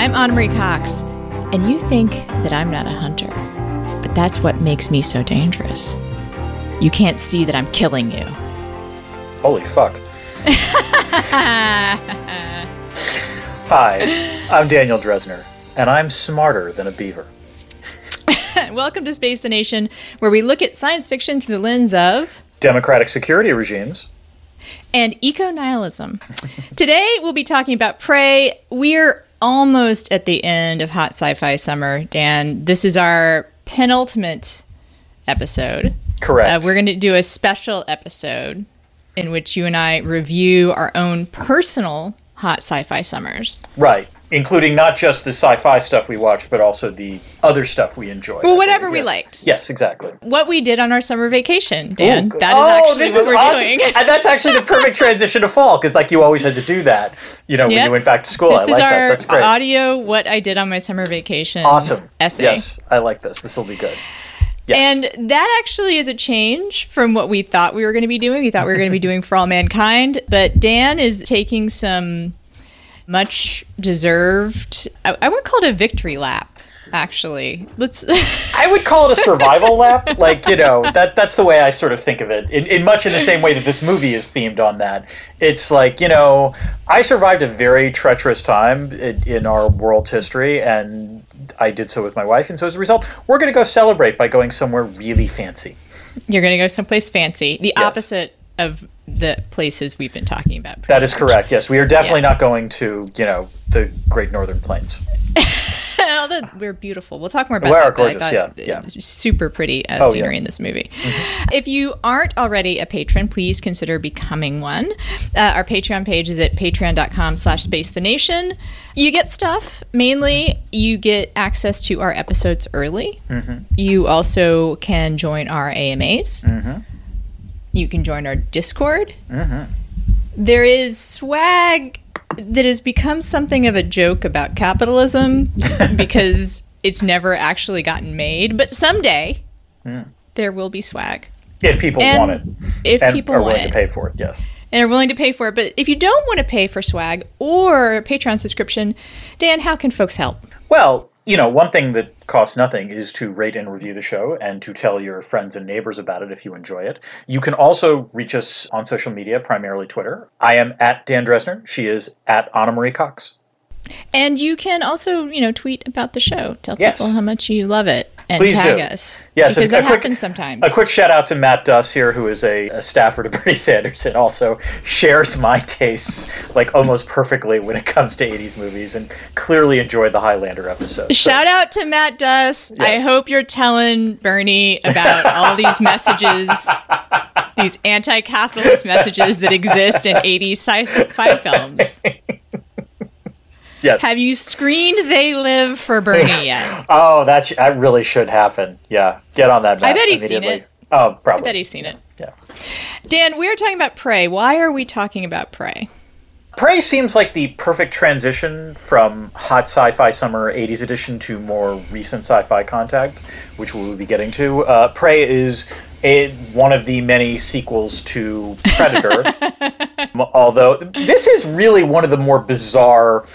I'm Ana Marie Cox, and you think that I'm not a hunter. But that's what makes me so dangerous. You can't see that I'm killing you. Holy fuck. Hi, I'm Daniel Drezner, and I'm smarter than a beaver. Welcome to Space the Nation, where we look at science fiction through the lens of Democratic security regimes. and eco nihilism. Today, we'll be talking about Prey. We're almost at the end of Hot Sci Fi Summer, Dan. This is our penultimate episode. Correct. Uh, we're going to do a special episode in which you and I review our own personal hot sci fi summers. right, including not just the sci-fi stuff we watched, but also the other stuff we enjoyed. Well, I whatever believe, we yes. liked. Yes, exactly. What we did on our summer vacation, Dan. Ooh, that is oh, actually this what is we're awesome. doing. and that's actually the perfect transition to fall, because like you always had to do that, you know, when you went back to school. This I is like our that. That's great. audio, what I did on my summer vacation awesome. essay. Yes, I like this. This will be good. Yes. And that actually is a change from what we thought we were going to be doing. We thought we were going to be doing For All Mankind, but Dan is taking some much deserved, I, I would call it a victory lap, actually. Let's. I would call it a survival lap. Like, you know, that that's the way I sort of think of it. In, in much in the same way that this movie is themed on that. It's like, you know, I survived a very treacherous time in, in our world's history, and I did so with my wife. And so as a result, we're going to go celebrate by going somewhere really fancy. You're going to go someplace fancy, the Yes. opposite of the places we've been talking about. That is correct. Yes, we are definitely Yeah. not going to, you know, the Great Northern Plains. We're beautiful. We'll talk more about We are that. gorgeous, yeah, yeah. Super pretty uh, Oh, yeah. scenery in this movie. If you aren't already a patron, please consider becoming one. Uh, our Patreon page is at patreon.com slash space the nation. You get stuff. Mainly, you get access to our episodes early. You also can join our AMAs. You can join our Discord. Mm-hmm. There is swag that has become something of a joke about capitalism because it's never actually gotten made. But someday there will be swag If people And want it. if and people are want willing it to pay for it, yes. and are willing to pay for it. But if you don't want to pay for swag or a Patreon subscription, Dan, how can folks help? Well, you know, one thing that costs nothing is to rate and review the show and to tell your friends and neighbors about it if you enjoy it. You can also reach us on social media, primarily Twitter. I am at Dan Drezner. She is at Ana Marie Cox. And you can also, you know, tweet about the show. Tell Yes. people how much you love it and Please tag do. us. Yes, because a- that quick- happens sometimes. A quick shout out to Matt Duss here, who is a, a staffer to Bernie Sanders and also shares my tastes like almost perfectly when it comes to 80s movies and clearly enjoyed the Highlander episode. So- Shout out to Matt Duss. I hope you're telling Bernie about all these messages, these anti capitalist messages that exist in 80s sci fi films. yes. Have you screened They Live for Bernie yet? Oh, that, sh- that really should happen. Yeah. Get on that. I bet he's seen it. Oh, probably. I bet he's seen it. Yeah. Dan, we are talking about Prey. Why are we talking about Prey? Prey seems like the perfect transition from hot sci-fi summer 80s edition to more recent sci-fi contact, which we will be getting to. Uh, Prey is a, one of the many sequels to Predator, although this is really one of the more bizarre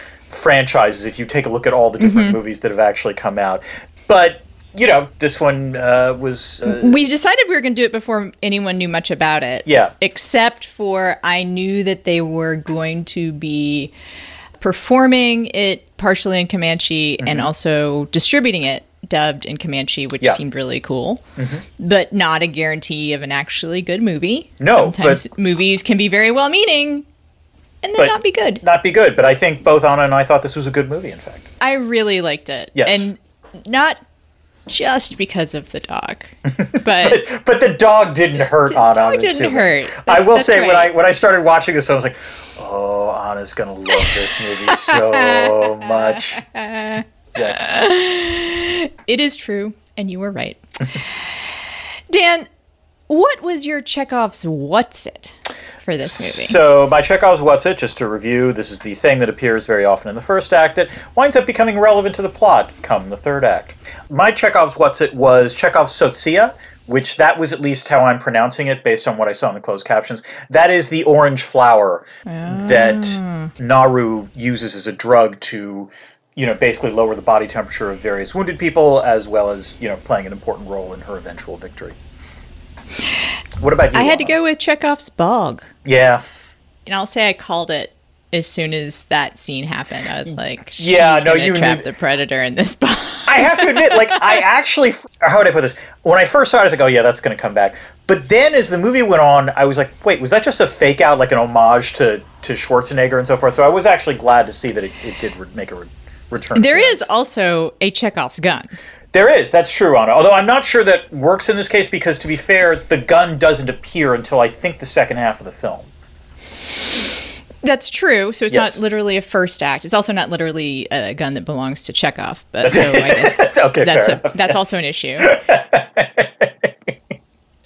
franchises if you take a look at all the different Mm-hmm. movies that have actually come out. But you know, this one uh, was uh, We decided we were going to do it before anyone knew much about it. Yeah. Except for I knew that they were going to be performing it partially in Comanche and also distributing it dubbed in Comanche, which Mm-hmm. Yeah. Mm-hmm. seemed really cool, but not a guarantee of an actually good movie. No, Sometimes but- movies can be very well meaning and then But- not be good. not be good. But I think both Ana and I thought this was a good movie. In fact, I really liked it. Yes. And not just because of the dog, but. but the dog didn't hurt Ana. dog I'm didn't assuming. hurt. I will that's say when I when I started watching this, I was like, "Oh, Ana's gonna love this movie so much." Yes. It is true, and you were right. Dan, what was your Chekhov's what's it for this movie? So my Chekhov's What's It, just to review, this is the thing that appears very often in the first act that winds up becoming relevant to the plot come the third act. My Chekhov's What's It was Chekhov's Sotsia, which that was at least how I'm pronouncing it based on what I saw in the closed captions. That is the orange flower that ah. Naru uses as a drug to you know, basically lower the body temperature of various wounded people, as well as you know, playing an important role in her eventual victory. What about you? I had to go with Chekhov's bog. Yeah, And I'll say I called it as soon as that scene happened. I was mm. like, she's Yeah, no, you knew trap the predator in this bog. I have to admit, like, I actually, how would I put this? When I first saw it, I was like, oh, yeah, that's going to come back. But then as the movie went on, I was like, wait, was that just a fake out, like an homage to, to Schwarzenegger and so forth? So I was actually glad to see that it, it did re- make a re- return. There is also a Chekhov's gun. There is, that's true, Ana. Although I'm not sure that works in this case because, to be fair, the gun doesn't appear until I think the second half of the film. That's true. So it's Yes. not literally a first act. It's also not literally a gun that belongs to Chekhov. But so I guess okay, that's a, that's yes. also an issue.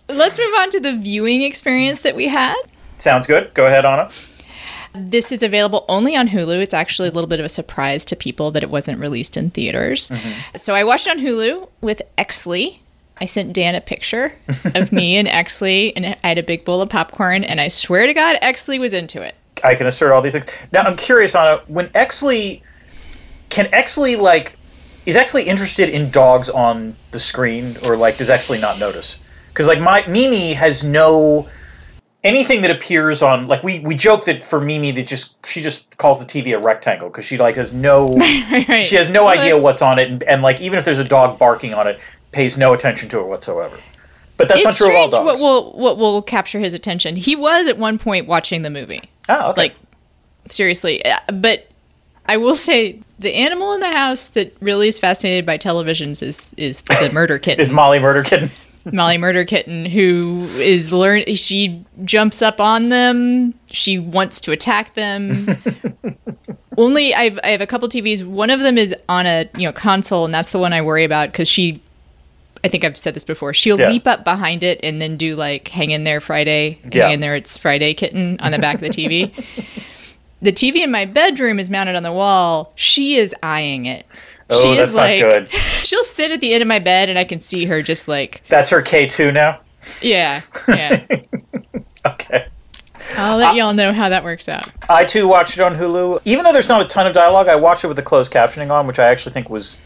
Let's move on to the viewing experience that we had. Sounds good. Go ahead, Ana. This is available only on Hulu. It's actually a little bit of a surprise to people that it wasn't released in theaters. Mm-hmm. So I watched it on Hulu with Exley. I sent Dan a picture of me and Exley, and I had a big bowl of popcorn, and I swear to God, Exley was into it. I can assert all these things. Now I'm curious, Ana, when Exley can Exley like is Exley interested in dogs on the screen or like does Exley not notice? Because like my Mimi has no anything that appears on like we we joke that for Mimi that just she just calls the TV a rectangle because she like has no Right, right. she has no Well, idea what's on it and, and like even if there's a dog barking on it pays no attention to it whatsoever. But that's It's not true of all strange what will what will capture his attention. He was at one point watching the movie. oh, okay. Like seriously, Uh, but I will say the animal in the house that really is fascinated by televisions is is the murder kitten. is Molly Murder Kitten? Molly Murder Kitten, who is learn. She jumps up on them. She wants to attack them. Only I've I have a couple TVs. One of them is on a you know console, and that's the one I worry about because she. I think I've said this before. She'll Yeah. leap up behind it and then do like "Hang in there, Friday." Yeah. Hang in there, it's Friday, kitten on the back of the TV. the TV in my bedroom is mounted on the wall. She is eyeing it. Oh, she that's is not like, good. she'll sit at the end of my bed and I can see her just like That's her K two now. yeah, yeah. Okay. I'll let y'all know how that works out. I too watched it on Hulu. Even though there's not a ton of dialogue, I watched it with the closed captioning on, which I actually think was.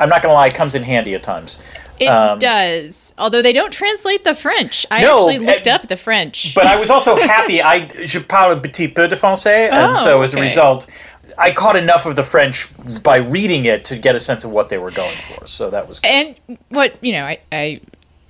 I'm not gonna lie, it comes in handy at times. It Um, does, although they don't translate the French. I No, actually looked and- up the French. But I was also happy. I je parle un petit peu de français, and Oh, so as a result, I caught enough of the French by reading it to get a sense of what they were going for. So that was. and what you know, I, I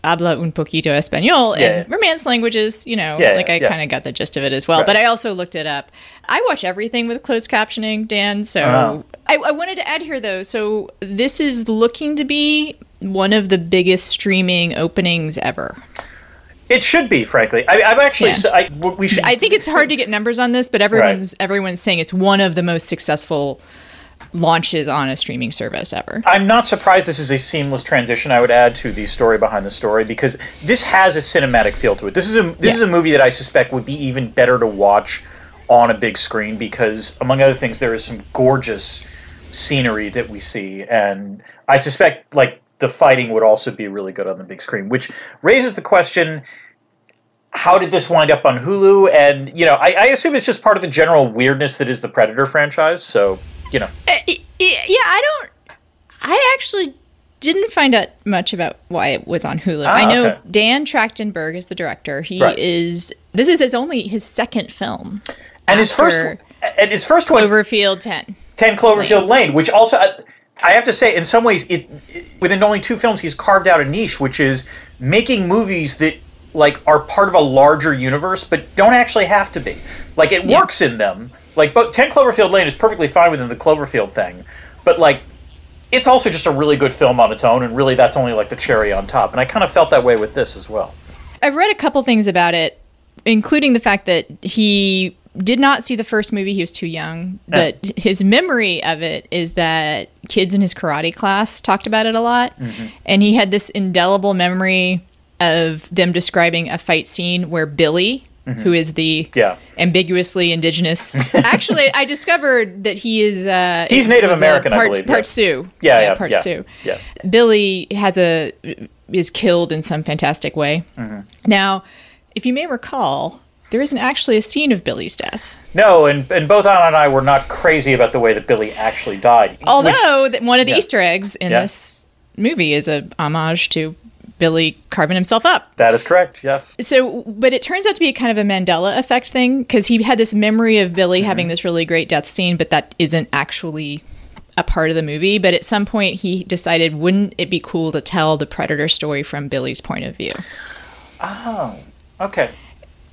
habla un poquito español Yeah, and yeah. Romance languages. You know, Yeah, like I kind of got the gist of it as well. Right. But I also looked it up. I watch everything with closed captioning, Dan. So Oh. I, I wanted to add here though. So this is looking to be one of the biggest streaming openings ever. It should be, frankly. I, I'm actually. Yeah. I we should. I think it's hard to get numbers on this, but everyone's everyone's saying it's one of the most successful launches on a streaming service ever. I'm not surprised this is a seamless transition. I would add to the story behind the story because this has a cinematic feel to it. This is a this Yeah. is a movie that I suspect would be even better to watch on a big screen because, among other things, there is some gorgeous scenery that we see, and I suspect like the fighting would also be really good on the big screen, which raises the question. How did this wind up on Hulu? And you know, I, I assume it's just part of the general weirdness that is the Predator franchise. So you know, Uh, yeah, I don't. I actually didn't find out much about why it was on Hulu. I know okay. Dan Trachtenberg is the director. He Right. is. This is his only his second film. and his first and his first one Cloverfield Ten. 10 Cloverfield Lane, which also I, I have to say in some ways it, it- within only two films he's carved out a niche which is making movies that like are part of a larger universe but don't actually have to be. Like it Yeah. works in them. Like but 10 Cloverfield Lane is perfectly fine within the Cloverfield thing. But like it's also just a really good film on its own and really that's only like the cherry on top. And I kind of felt that way with this as well. I've read a couple things about it, including the fact that he did not see the first movie. He was too young, but his memory of it is that kids in his karate class talked about it a lot, Mm-hmm. and he had this indelible memory of them describing a fight scene where Billy. Who is the Mm-hmm. Yeah. ambiguously indigenous? Actually, I discovered that he is. Uh, He's Native a American, I part, believe, Part yeah. Sioux. Yeah, yeah, part yeah, Sioux. yeah. Billy has a is killed in some fantastic way. Mm-hmm. Now, if you may recall, there isn't actually a scene of Billy's death. No, and, and both Ana and I were not crazy about the way that Billy actually died. Although which, one of the yeah. Easter eggs in Yeah. this movie is a homage to Billy carving himself up. that is correct, yes. So, but it turns out to be kind of a Mandela effect thing because he had this memory of Billy Mm-hmm. having this really great death scene, but that isn't actually a part of the movie. But at some point, he decided, wouldn't it be cool to tell the Predator story from Billy's point of view? Oh, okay.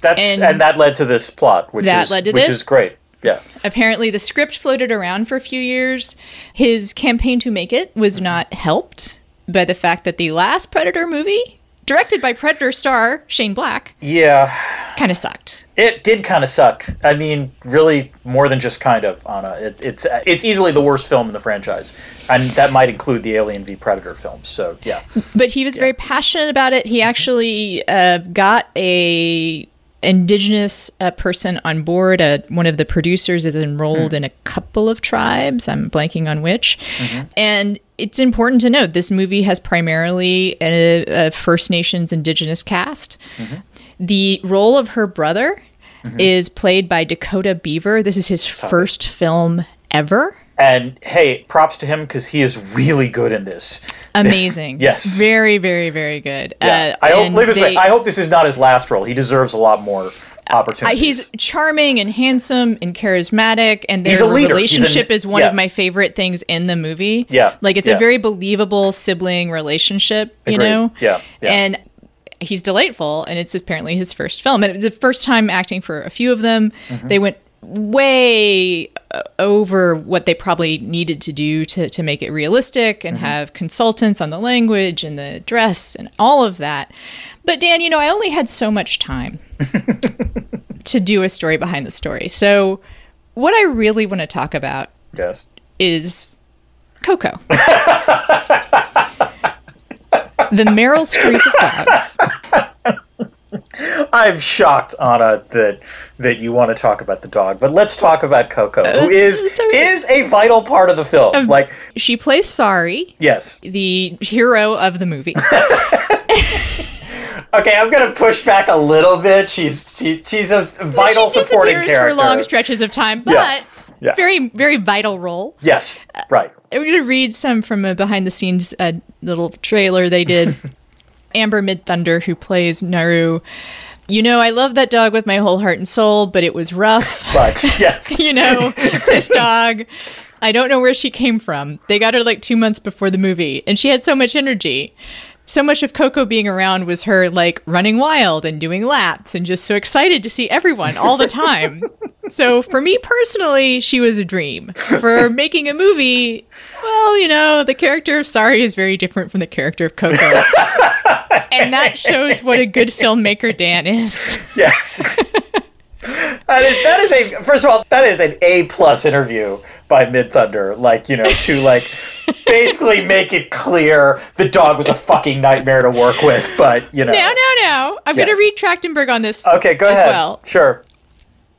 That's And- and, that led to this plot, which That is led to which this? is great. Yeah. Apparently, the script floated around for a few years. His campaign to make it was not helped by the fact that the last Predator movie, directed by Predator star Shane Black, Yeah. kind of sucked. It did kind of suck. I mean, really, more than just kind of, Ana. It, it's it's easily the worst film in the franchise, and that might include the Alien v Predator films. So yeah, but he was very passionate about it. He actually uh, got a indigenous uh, person on board. Uh, one of the producers is enrolled in a couple of tribes. I'm blanking on which. And it's important to note this movie has primarily a, a First Nations indigenous cast. The role of her brother is played by Dakota Beaver. This is his first film ever. And hey, props to him because he is really good in this. Amazing. Yes. Very, very, very good. Yeah. Uh, I hope. and this way. they- I hope this is not his last role. He deserves a lot more Uh, opportunities. he's charming and handsome and charismatic, and their He's a leader. He's relationship an- is one yeah. of my favorite things in the movie. Yeah, like it's yeah. a very believable sibling relationship, you Agreed. know. Yeah, yeah. and he's delightful, and it's apparently his first film, and it was the first time acting for a few of them. Mm-hmm. They went way uh, over what they probably needed to do to, to make it realistic and Mm-hmm. have consultants on the language and the dress and all of that. But Dan, you know, I only had so much time to do a story behind the story. So, what I really want to talk about yes. is Coco. the Meryl Streep of dogs. I'm shocked, Anna, that that you want to talk about the dog, but let's talk about Coco, who is Uh, sorry. is a vital part of the film. like, She plays Sari, yes, the hero of the movie. okay, I'm gonna push back a little bit. She's she, she's a vital she supporting character. for long stretches of time, but Yeah. Yeah. very, very vital role. yes, right. I'm going to read some from a behind the scenes uh, little trailer they did. Amber Midthunder, who plays Naru. You know, I love that dog with my whole heart and soul, but it was rough. But yes, you know, this dog, I don't know where she came from. They got her like two months before the movie, and she had so much energy. So much of Coco being around was her like running wild and doing laps and just so excited to see everyone all the time. so for me personally, she was a dream. For making a movie, well, you know, the character of Sari is very different from the character of Coco. And that shows what a good filmmaker Dan is. yes. That is, that is a first of all that is an A plus interview by Midthunder. Like you know to like basically make it clear the dog was a fucking nightmare to work with. But you know, No, no, no. I'm gonna read Trachtenberg on this. okay, go ahead. well. Sure.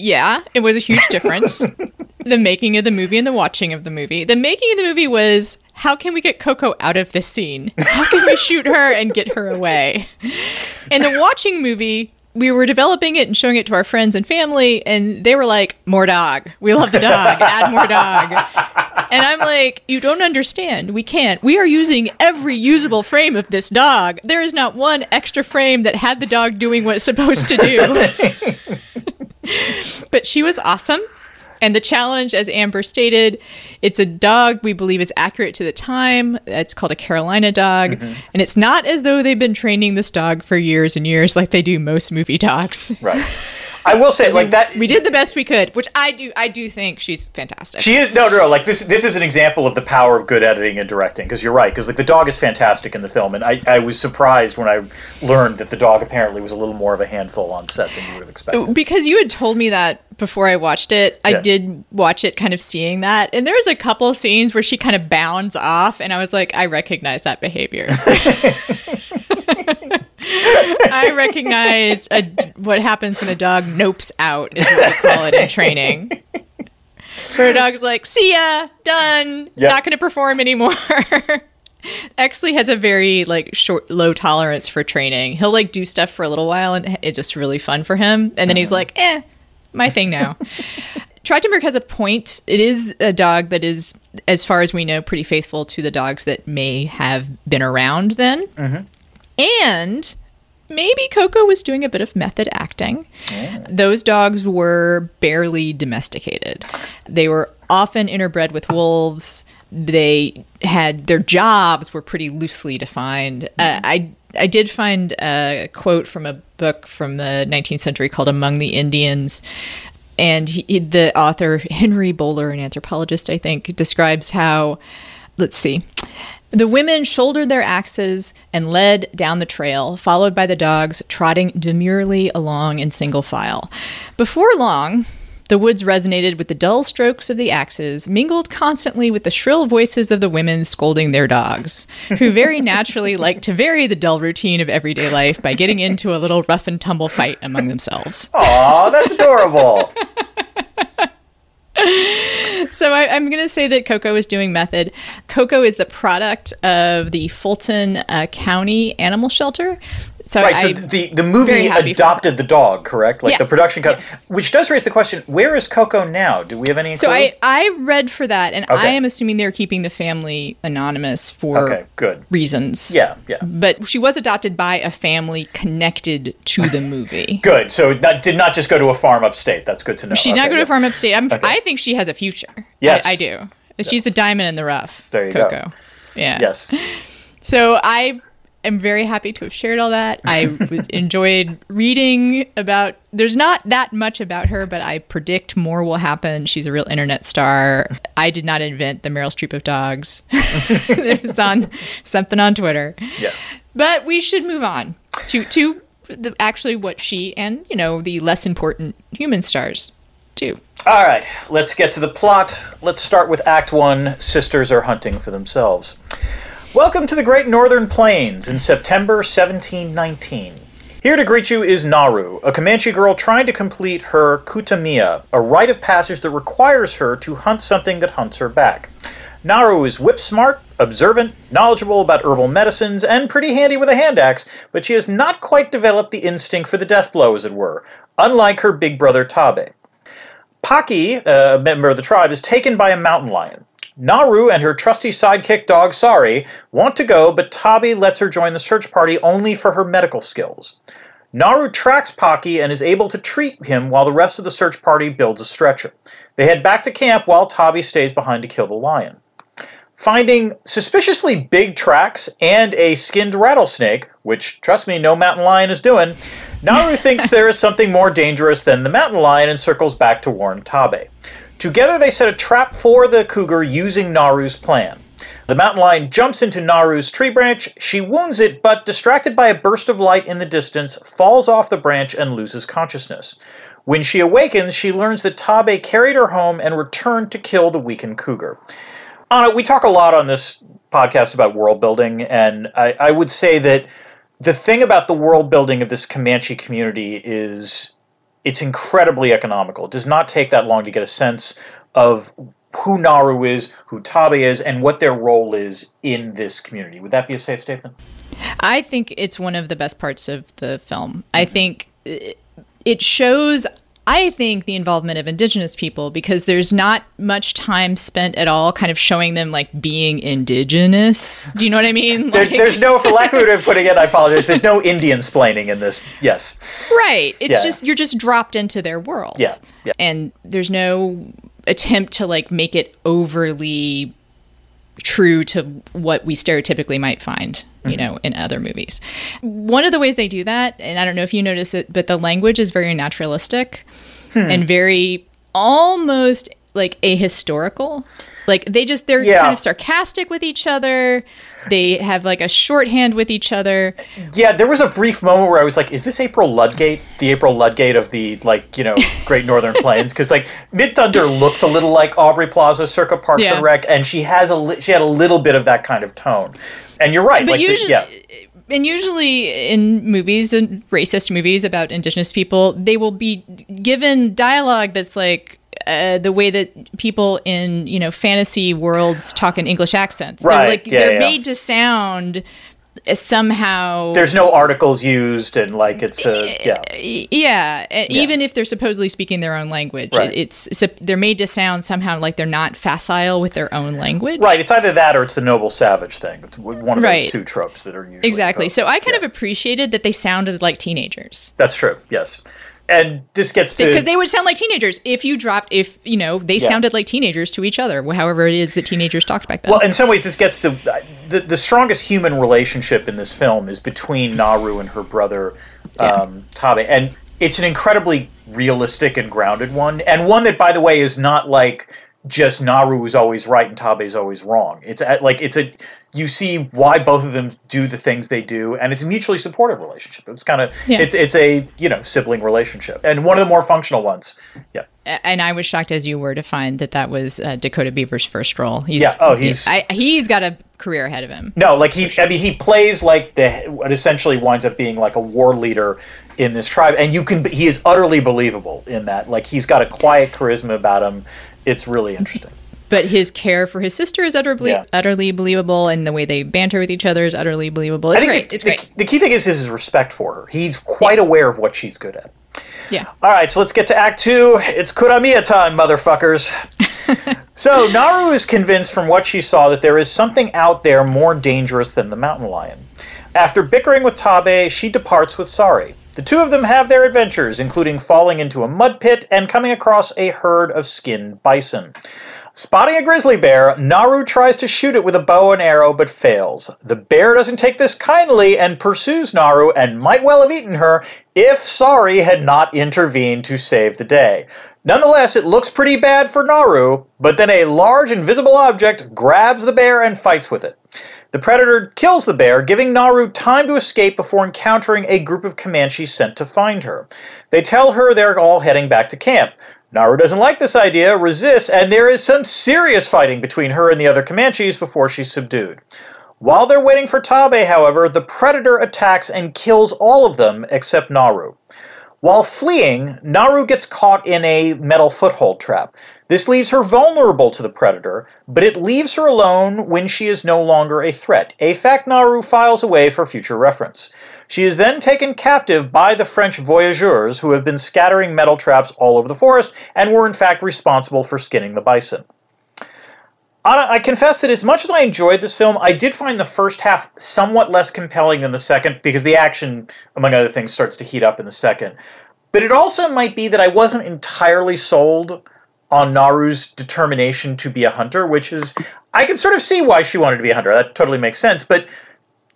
Yeah, it was a huge difference. the making of the movie and the watching of the movie. The making of the movie was how can we get Coco out of this scene? How can we shoot her and get her away? And the watching movie, we were developing it and showing it to our friends and family, and they were like, More dog. We love the dog. Add more dog. And I'm like, You don't understand. We can't. We are using every usable frame of this dog. There is not one extra frame that had the dog doing what it's supposed to do. but she was awesome. And the challenge, as Amber stated, it's a dog we believe is accurate to the time. It's called a Carolina dog. Mm-hmm. And it's not as though they've been training this dog for years and years like they do most movie dogs. Right. I will say like that. We did the best we could, which I do I do think she's fantastic. She is no, no, no. Like this, this is an example of the power of good editing and directing. Because you're right. Because like the dog is fantastic in the film, and I, I was surprised when I learned that the dog apparently was a little more of a handful on set than you would have expected. because you had told me that before I watched it, I Yeah. did watch it kind of seeing that. And there's a couple of scenes where she kind of bounds off, and I was like, I recognize that behavior. I recognize a, what happens when a dog nopes out, is what we call it in training. Where a dog's like, see ya, done, Yep. not going to perform anymore. Exley has a very like short, low tolerance for training. He'll like do stuff for a little while, and it's just really fun for him. And then he's like, "Eh, my thing now." Trachtenberg has a point. It is a dog that is, as far as we know, pretty faithful to the dogs that may have been around then. And maybe Coco was doing a bit of method acting. Those dogs were barely domesticated. They were often interbred with wolves. They had their jobs were pretty loosely defined. Uh, I I did find a quote from a book from the 19th century called "Among the Indians." And he, the author, Henry Bowler, an anthropologist, I think, describes how, let's see, the women shouldered their axes and led down the trail, followed by the dogs trotting demurely along in single file. Before long, the woods resonated with the dull strokes of the axes, mingled constantly with the shrill voices of the women scolding their dogs, who very naturally liked to vary the dull routine of everyday life by getting into a little rough and tumble fight among themselves. Aw, that's adorable. So I, I'm going to say that Coco is doing method. Coco is the product of the Fulton uh, County Animal Shelter. So Right, so I, the the movie adopted the dog, correct? Like the Yes, production company, yes. which does raise the question: Where is Coco now? Do we have any? so clue? I, I read for that, and I am assuming they're keeping the family anonymous for okay, good. reasons. Yeah, yeah, But she was adopted by a family connected to the movie. good. So that did not just go to a farm upstate. That's good to know. She did Okay, not go to a farm upstate. I'm, Okay. I think she has a future. Yes. I, I do. She's a diamond in the rough. There you go. Coco. Yeah. Yes. So I am very happy to have shared all that. I enjoyed reading about. There's not that much about her, but I predict more will happen. She's a real internet star. I did not invent the Meryl Streep of dogs. There's on something on Twitter. Yes. But we should move on to to the, actually what she and you know the less important human stars do. All right, let's get to the plot. Let's start with Act 1 Sisters Are Hunting for Themselves. Welcome to the Great Northern Plains in September 1719. Here to greet you is Naru, a Comanche girl trying to complete her kutamia, a rite of passage that requires her to hunt something that hunts her back. Naru is whip smart, observant, knowledgeable about herbal medicines, and pretty handy with a hand axe, but she has not quite developed the instinct for the death blow, as it were, unlike her big brother Tabe. Paki, a member of the tribe, is taken by a mountain lion. Naru and her trusty sidekick dog Sari want to go, but Tabe lets her join the search party only for her medical skills. Naru tracks Paki and is able to treat him while the rest of the search party builds a stretcher. They head back to camp while Tabe stays behind to kill the lion. Finding suspiciously big tracks and a skinned rattlesnake, which, trust me, no mountain lion is doing, Naru thinks there is something more dangerous than the mountain lion and circles back to warn Tabe. Together they set a trap for the cougar using Naru's plan. The mountain lion jumps into Naru's tree branch, she wounds it, but distracted by a burst of light in the distance, falls off the branch and loses consciousness. When she awakens, she learns that Tabe carried her home and returned to kill the weakened cougar. Ana, we talk a lot on this podcast about world building, and I, I would say that the thing about the world building of this Comanche community is it's incredibly economical. It does not take that long to get a sense of who Naru is, who Tabe is, and what their role is in this community. Would that be a safe statement? I think it's one of the best parts of the film. I mm-hmm. think it- it shows. I think the involvement of indigenous people because there's not much time spent at all kind of showing them like being indigenous. Do you know what I mean? There, there's no, for lack of a better way of putting it, I apologize. There's no Indian splaining in this. Yes. right. It's Yeah. just you're just dropped into their world. Yeah, yeah. And there's no attempt to like make it overly true to what we stereotypically might find, you mm-hmm. know, in other movies. One of the ways they do that, and I don't know if you notice it, but the language is very naturalistic hmm. and very almost like ahistorical. Like they just they're Yeah. kind of sarcastic with each other. They have like a shorthand with each other. Yeah, there was a brief moment where I was like, "Is this April Ludgate, the April Ludgate of the like you know Great Northern Plains?" Because like Midthunder looks a little like Aubrey Plaza, circa Parks Yeah. and Rec, and she has a li- she had a little bit of that kind of tone. And you're right, But like the- usually, yeah, and usually in movies and racist movies about indigenous people, they will be given dialogue that's like uh, the way that people in you know fantasy worlds talk in English accents. Right, They're like yeah, they're yeah. made to sound uh, somehow There's no articles used, and like it's a eh, yeah. yeah, uh, and even if they're supposedly speaking their own language, Right. it, it's, it's they're made to sound somehow like they're not facile with their own language. Right, it's either that or it's the noble savage thing. It's one of Right. those two tropes that are used Exactly. So I kind Yeah. of appreciated that they sounded like teenagers. That's true. Yes, and this gets to Because they would sound like teenagers if you dropped, if, you know, they Yeah. sounded like teenagers to each other, however it is that teenagers talked back then. Well, in some ways, this gets to the the strongest human relationship in this film is between Naru and her brother um, Tabe, and it's an incredibly realistic and grounded one, and one that, by the way, is not like just Naru is always right and Tabe is always wrong. It's at, like it's a you see why both of them do the things they do, and it's a mutually supportive relationship. It's kind of Yeah. it's it's a you know sibling relationship, and one of the more functional ones. Yeah. and I was shocked as you were to find that that was uh, Dakota Beaver's first role. He's, Yeah. Oh, he's- I, he's got a career ahead of him. No, like he, I mean, he plays like the what essentially winds up being like a war leader in this tribe, and you can he is utterly believable in that. Like he's got a quiet charisma about him. It's really interesting. But his care for his sister is utterly, Yeah. utterly believable, and the way they banter with each other is utterly believable. It's great. The, it's the- great. The, key thing is his respect for her. He's quite aware of what she's good at. Yeah. All right, so let's get to Act Two. It's Kuramiya time, motherfuckers. so Naru is convinced from what she saw that there is something out there more dangerous than the mountain lion. After bickering with Tabe, she departs with Sari. The two of them have their adventures, including falling into a mud pit and coming across a herd of skinned bison. Spotting a grizzly bear, Naru tries to shoot it with a bow and arrow but fails. The bear doesn't take this kindly and pursues Naru and might well have eaten her if Sari had not intervened to save the day. Nonetheless, it looks pretty bad for Naru, but then a large invisible object grabs the bear and fights with it. The predator kills the bear, giving Naru time to escape before encountering a group of Comanches sent to find her. They tell her they're all heading back to camp. Naru doesn't like this idea, resists, and there is some serious fighting between her and the other Comanches before she's subdued. While they're waiting for Tabe, however, the predator attacks and kills all of them except Naru. While fleeing, Naru gets caught in a metal foothold trap. This leaves her vulnerable to the predator, but it leaves her alone when she is no longer a threat, a fact Naru files away for future reference. She is then taken captive by the French voyageurs who have been scattering metal traps all over the forest and were in fact responsible for skinning the bison. I confess that as much as I enjoyed this film, I did find the first half somewhat less compelling than the second because the action, among other things, starts to heat up in the second. But it also might be that I wasn't entirely sold on Naru's determination to be a hunter, which is, I can sort of see why she wanted to be a hunter. That totally makes sense. But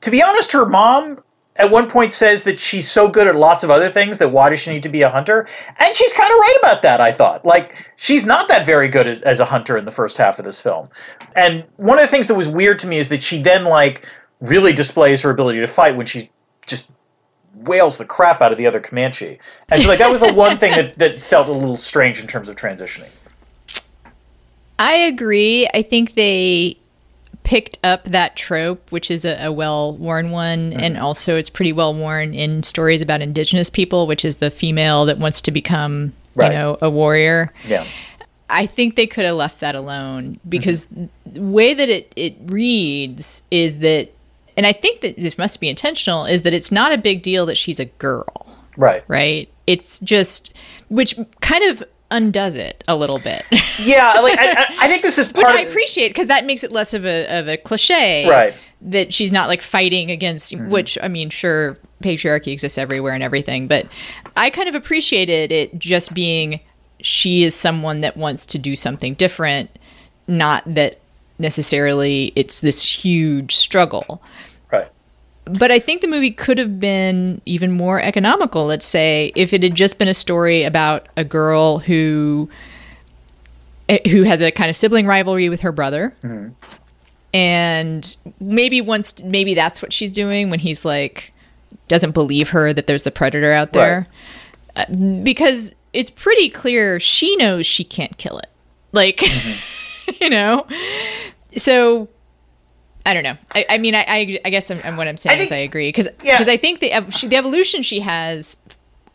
to be honest, her mom at one point says that she's so good at lots of other things that why does she need to be a hunter? And she's kind of right about that, I thought. Like, she's not that very good as, as a hunter in the first half of this film. And one of the things that was weird to me is that she then, like, really displays her ability to fight when she just wails the crap out of the other Comanche. And so, like, that was the one thing that, that felt a little strange in terms of transitioning. I agree. I think they picked up that trope, which is a, a well worn one, Mm-hmm. and also it's pretty well worn in stories about indigenous people, which is the female that wants to become, Right. you know, a warrior. Yeah. I think they could have left that alone because the way that it, it reads is that, and I think that this must be intentional, is that it's not a big deal that she's a girl, Right. right? It's just, which kind of undoes it a little bit. Yeah, like, I, I- think this is part Which I appreciate because that makes it less of a of a cliche, Right. That she's not like fighting against, mm-hmm. which I mean, sure, patriarchy exists everywhere and everything, but I kind of appreciated it just being she is someone that wants to do something different, not that necessarily it's this huge struggle. Right. But I think the movie could have been even more economical, let's say, if it had just been a story about a girl who eh, who has a kind of sibling rivalry with her brother. And maybe once maybe that's what she's doing when he's like doesn't believe her that there's the predator out there. Uh, because it's pretty clear she knows she can't kill it. Like you know. So I don't know. I, I mean, I, I, I guess I'm, I'm- what I'm saying I is I agree because Yeah. I think the ev- she, the evolution she has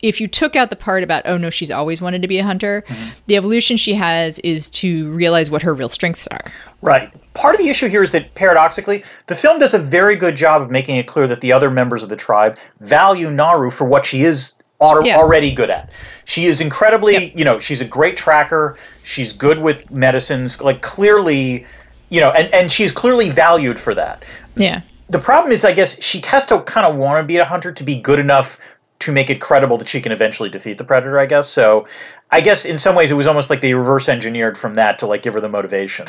if you took out the part about oh no she's always wanted to be a hunter mm-hmm. the evolution she has is to realize what her real strengths are Right. Part of the issue here is that paradoxically, the film does a very good job of making it clear that the other members of the tribe value Naru for what she is Yeah. already good at. She is incredibly, you know, she's a great tracker. She's good with medicines. Like clearly, you know, and, and she's clearly valued for that. yeah The problem is, I guess, she has to kind of want to be a hunter to be good enough to make it credible that she can eventually defeat the predator. I guess so. I guess in some ways it was almost like they reverse engineered from that to like give her the motivation.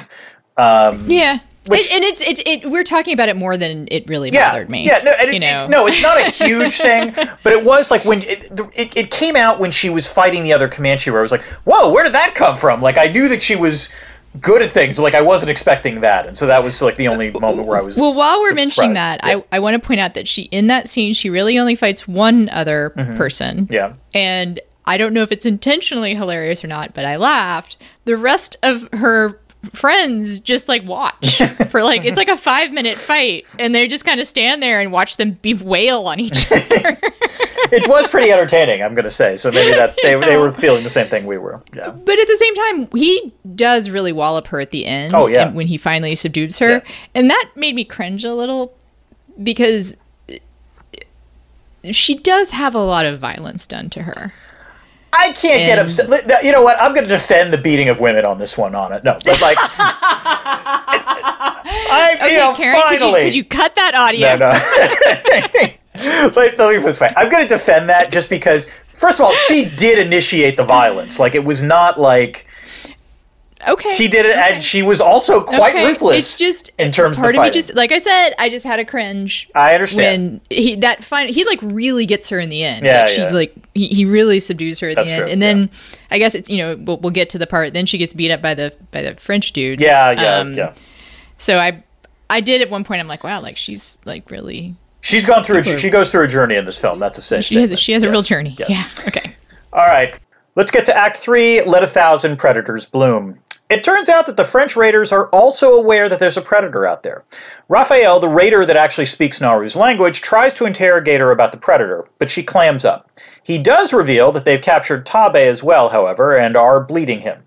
Um, yeah Which- and, and it's it, it we're talking about it more than it really yeah, bothered me Yeah, no, and it, it's no, it's not a huge thing, but it was like when it, it it came out when she was fighting the other Comanche, where I was like, "Whoa, where did that come from?" Like I knew that she was good at things, like I wasn't expecting that, and so that was like the only moment where I was. Well, while we're mentioning that, yeah. I, I want to point out that she in that scene she really only fights one other person. Mm-hmm. yeah. And I don't know if it's intentionally hilarious or not, but I laughed. The rest of her friends just like watch for like it's like a five minute fight and they just kind of stand there and watch them bewail on each other. it was pretty entertaining, I'm to say. So maybe that they, they were feeling the same thing we were. Yeah. but at the same time, he does really wallop her at the end. Oh, yeah. and when he finally subdues her, Yeah. and that made me cringe a little because she does have a lot of violence done to her. I can't get upset. You know what? I'm going to defend the beating of women on this one. On it, no, but like, I Okay, you know, Karen, could you, finally, could you cut that audio? No, no. let, let me put this way. I'm going to defend that just because, first of all, she did initiate the violence. Like, it was not like Okay. she did it, okay. and she was also quite Okay, ruthless. It's just in terms of part the of me just like I said, I just had a cringe I understand. when he that fine he like really gets her in the end. Yeah, like, she yeah. like he, he really subdues her at That's the end, true, and then I guess it's you know we'll, we'll get to the part. Then she gets beat up by the by the French dudes. yeah, yeah, Um, yeah. So I I did at one point. I'm like, wow, like she's like really She's gone through. A, she goes through a journey in this film. That's a safe she has a, she has a real journey. yes. Yeah. Okay. All right, let's get to Act Three. Let a thousand predators bloom. It turns out that the French raiders are also aware that there's a predator out there. Raphael, the raider that actually speaks Naru's language, tries to interrogate her about the predator, but she clams up. He does reveal that they've captured Tabe as well, however, and are bleeding him.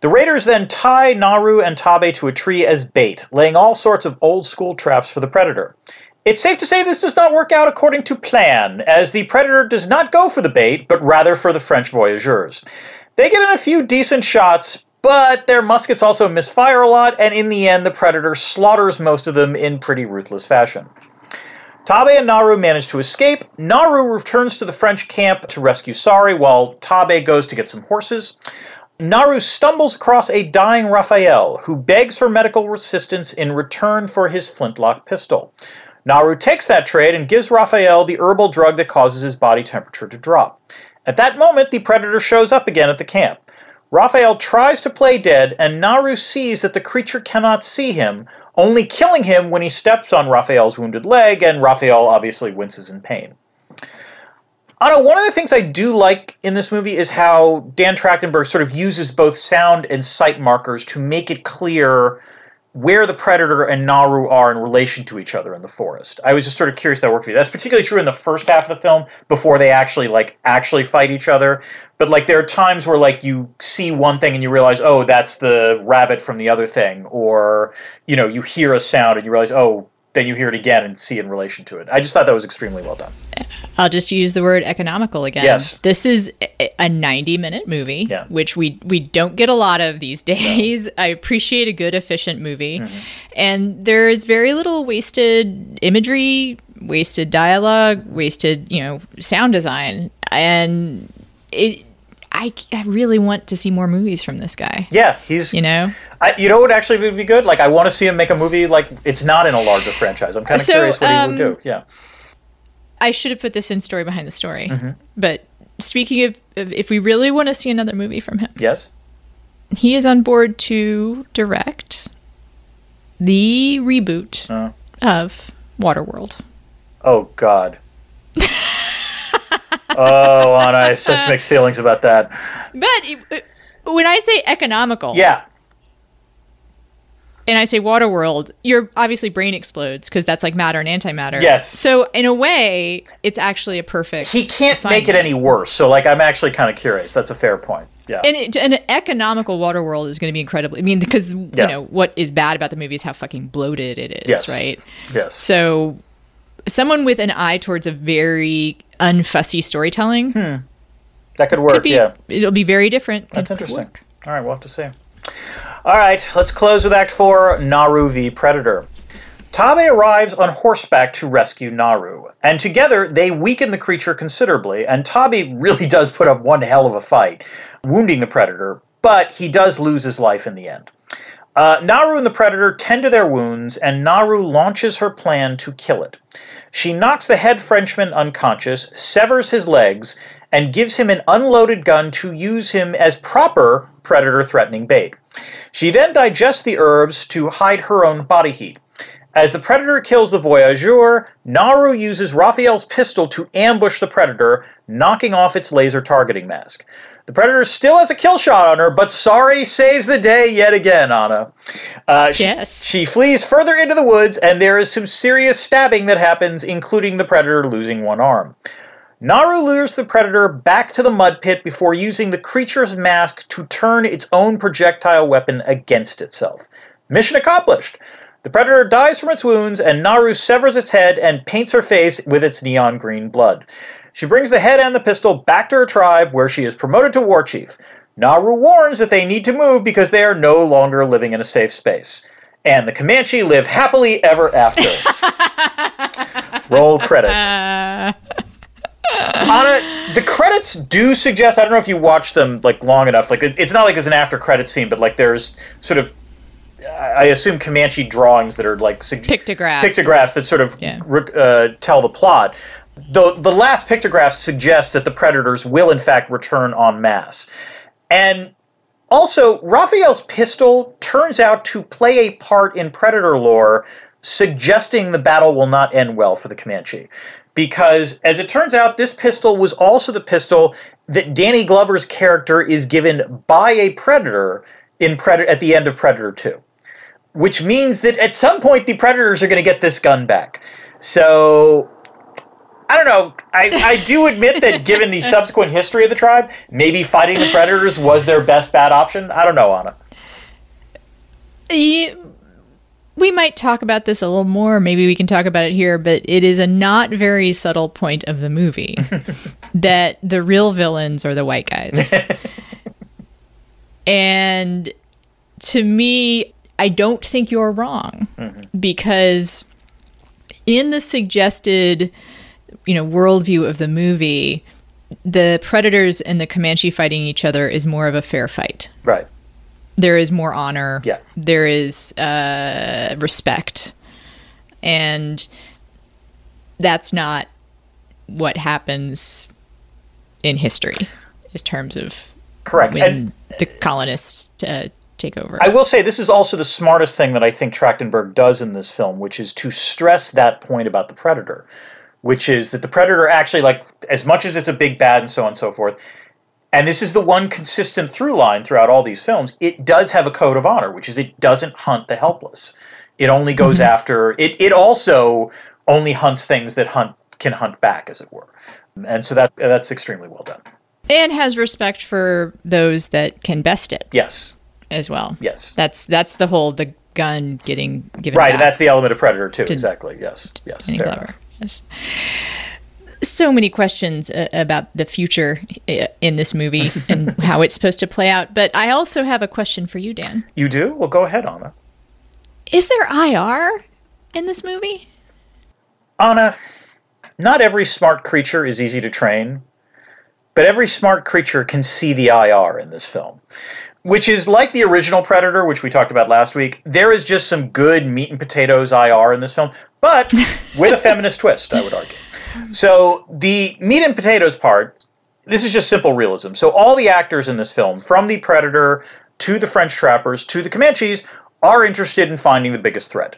The raiders then tie Naru and Tabe to a tree as bait, laying all sorts of old school traps for the predator. It's safe to say this does not work out according to plan, as the predator does not go for the bait, but rather for the French voyageurs. They get in a few decent shots, but their muskets also misfire a lot, and in the end, the predator slaughters most of them in pretty ruthless fashion. Tabe and Naru manage to escape. Naru returns to the French camp to rescue Sari, while Tabe goes to get some horses. Naru stumbles across a dying Raphael, who begs for medical assistance in return for his flintlock pistol. Naru takes that trade and gives Raphael the herbal drug that causes his body temperature to drop. At that moment, the predator shows up again at the camp. Raphael tries to play dead, and Naru sees that the creature cannot see him, only killing him when he steps on Raphael's wounded leg, and Raphael obviously winces in pain. Ana, one of the things I do like in this movie is how Dan Trachtenberg sort of uses both sound and sight markers to make it clear where the predator and Naru are in relation to each other in the forest. I was just sort of curious that worked for you. That's particularly true in the first half of the film before they actually like actually fight each other. But like there are times where like you see one thing and you realize, oh, that's the rabbit from the other thing, or you know, you hear a sound and you realize, oh, then you hear it again and see in relation to it. I just thought that was extremely well done. I'll just use the word economical again. Yes. This is a- a 90 minute movie, Yeah. which we, we don't get a lot of these days. I appreciate a good, efficient movie. Mm-hmm. And there's very little wasted imagery, wasted dialogue, wasted, you know, sound design. And it, I, I really want to see more movies from this guy. Yeah, he's You know? I, you know what actually would be good? Like I want to see him make a movie like it's not in a larger franchise. I'm kind of So, curious what he um, would do. Yeah. I should have put this in story behind the story. Mm-hmm. But speaking of, of, if we really want to see another movie from him, Yes. he is on board to direct the reboot Uh. of Waterworld. Oh God. Oh, Ana, I have such mixed feelings about that. But when I say economical, Yeah. and I say Waterworld, your obviously brain explodes because that's like matter and antimatter. Yes. So in a way, it's actually a perfect. He can't make it any worse. So, like, I'm actually kind of curious. That's a fair point. Yeah. And it, an economical Waterworld is going to be incredibly. I mean, because Yeah. you know what is bad about the movie is how fucking bloated it is, Yes. right? yes. So, someone with an eye towards a very unfussy storytelling that could work. could be. yeah. It'll be very different. That's It interesting. All right, we'll have to see. All right, let's close with Act 4 Naru v Predator. Tabe arrives on horseback to rescue Naru, and together they weaken the creature considerably, and Tabe really does put up one hell of a fight, wounding the predator, but he does lose his life in the end. Uh, Naru and the predator tend to their wounds, and Naru launches her plan to kill it. She knocks the head Frenchman unconscious, severs his legs, and gives him an unloaded gun to use him as proper predator threatening bait. She then digests the herbs to hide her own body heat. As the predator kills the voyageur, Naru uses Raphael's pistol to ambush the predator, knocking off its laser targeting mask. The predator still has a kill shot on her, but Sarii saves the day yet again, Ana. Uh, she- Yes. she flees further into the woods, and there is some serious stabbing that happens, including the predator losing one arm. Naru lures the predator back to the mud pit before using the creature's mask to turn its own projectile weapon against itself. Mission accomplished. The predator dies from its wounds, and Naru severs its head and paints her face with its neon green blood. She brings the head and the pistol back to her tribe, where she is promoted to war chief. Naru warns that they need to move because they are no longer living in a safe space. And the Comanche live happily ever after. Roll credits. Ana, the credits do suggest. I don't know if you watched them like long enough. Like it, it's not like there's an after credit scene, but like there's sort of, I assume Comanche drawings that are like sug- Pictographs. pictographs that sort of Yeah. uh, tell the plot. The the last pictograph suggests that the predators will in fact return en masse, and also Raphael's pistol turns out to play a part in predator lore, suggesting the battle will not end well for the Comanche. Because, as it turns out, this pistol was also the pistol that Danny Glover's character is given by a predator in Predator at the end of Predator 2 which means that at some point the predators are going to get this gun back. So I don't know. I, I do admit that given the subsequent history of the tribe, maybe fighting the predators was their best bad option. I don't know, Ana. We might talk about this a little more. Maybe we can talk about it here, but it is a not very subtle point of the movie that the real villains are the white guys. and to me, I don't think you're wrong mm-hmm. because in the suggested, you know, worldview of the movie, the predators and the Comanche fighting each other is more of a fair fight Right. there is more honor. Yeah. There is uh, respect. And that's not what happens in history, in terms of Correct. when And the colonists uh, take over. I will say this is also the smartest thing that I think Trachtenberg does in this film, which is to stress that point about the predator, which is that the predator actually, like, as much as it's a big bad and so on and so forth, and this is the one consistent through line throughout all these films, it does have a code of honor, which is it doesn't hunt the helpless. It only goes mm-hmm. after it. It also only hunts things that hunt can hunt back, as it were, and so that that's extremely well done. and has respect for those that can best it Yes, as well. yes, That's that's the whole the gun getting given right. back. That's the element of Predator 2. exactly. Yes, yes. Fair enough. Yes. So many questions uh, about the future uh, in this movie and how it's supposed to play out. But I also have a question for you, Dan. You do? Well, go ahead, Ana. Is there IR in this movie? Ana, not every smart creature is easy to train, but every smart creature can see the IR in this film. Which is like the original Predator, which we talked about last week. There is just some good meat and potatoes IR in this film, but with a feminist twist, I would argue. So the meat and potatoes part, this is just simple realism. So all the actors in this film, from the Predator to the French trappers to the Comanches, are interested in finding the biggest threat.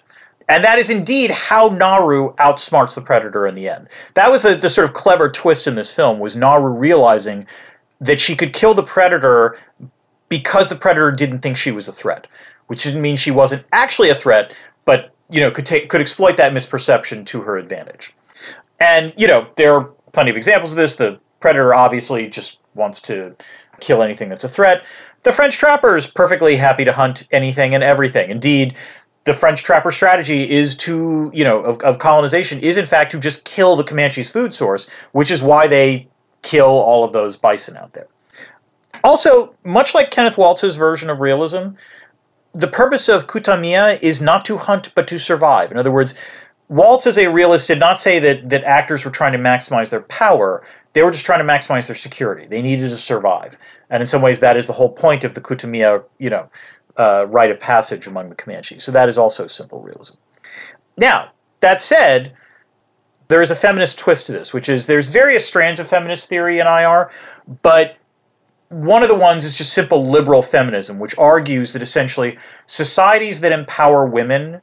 And that is indeed how Naru outsmarts the Predator in the end. That was the, the sort of clever twist in this film was Naru realizing that she could kill the Predator because the predator didn't think she was a threat, which didn't mean she wasn't actually a threat, but you know could take could exploit that misperception to her advantage. And you know there are plenty of examples of this. The predator obviously just wants to kill anything that's a threat. The French trappers perfectly happy to hunt anything and everything. Indeed, the French trapper strategy is to, you know, of, of, colonization is in fact to just kill the Comanche's food source, which is why they kill all of those bison out there. Also, much like Kenneth Waltz's version of realism, the purpose of Kutamia is not to hunt but to survive. In other words, Waltz as a realist did not say that, that actors were trying to maximize their power. They were just trying to maximize their security. They needed to survive. And in some ways, that is the whole point of the Kutamia, you know, uh, rite of passage among the Comanches. So that is also simple realism. Now, that said, there is a feminist twist to this, which is there's various strands of feminist theory in IR, but one of the ones is just simple liberal feminism, which argues that essentially societies that empower women,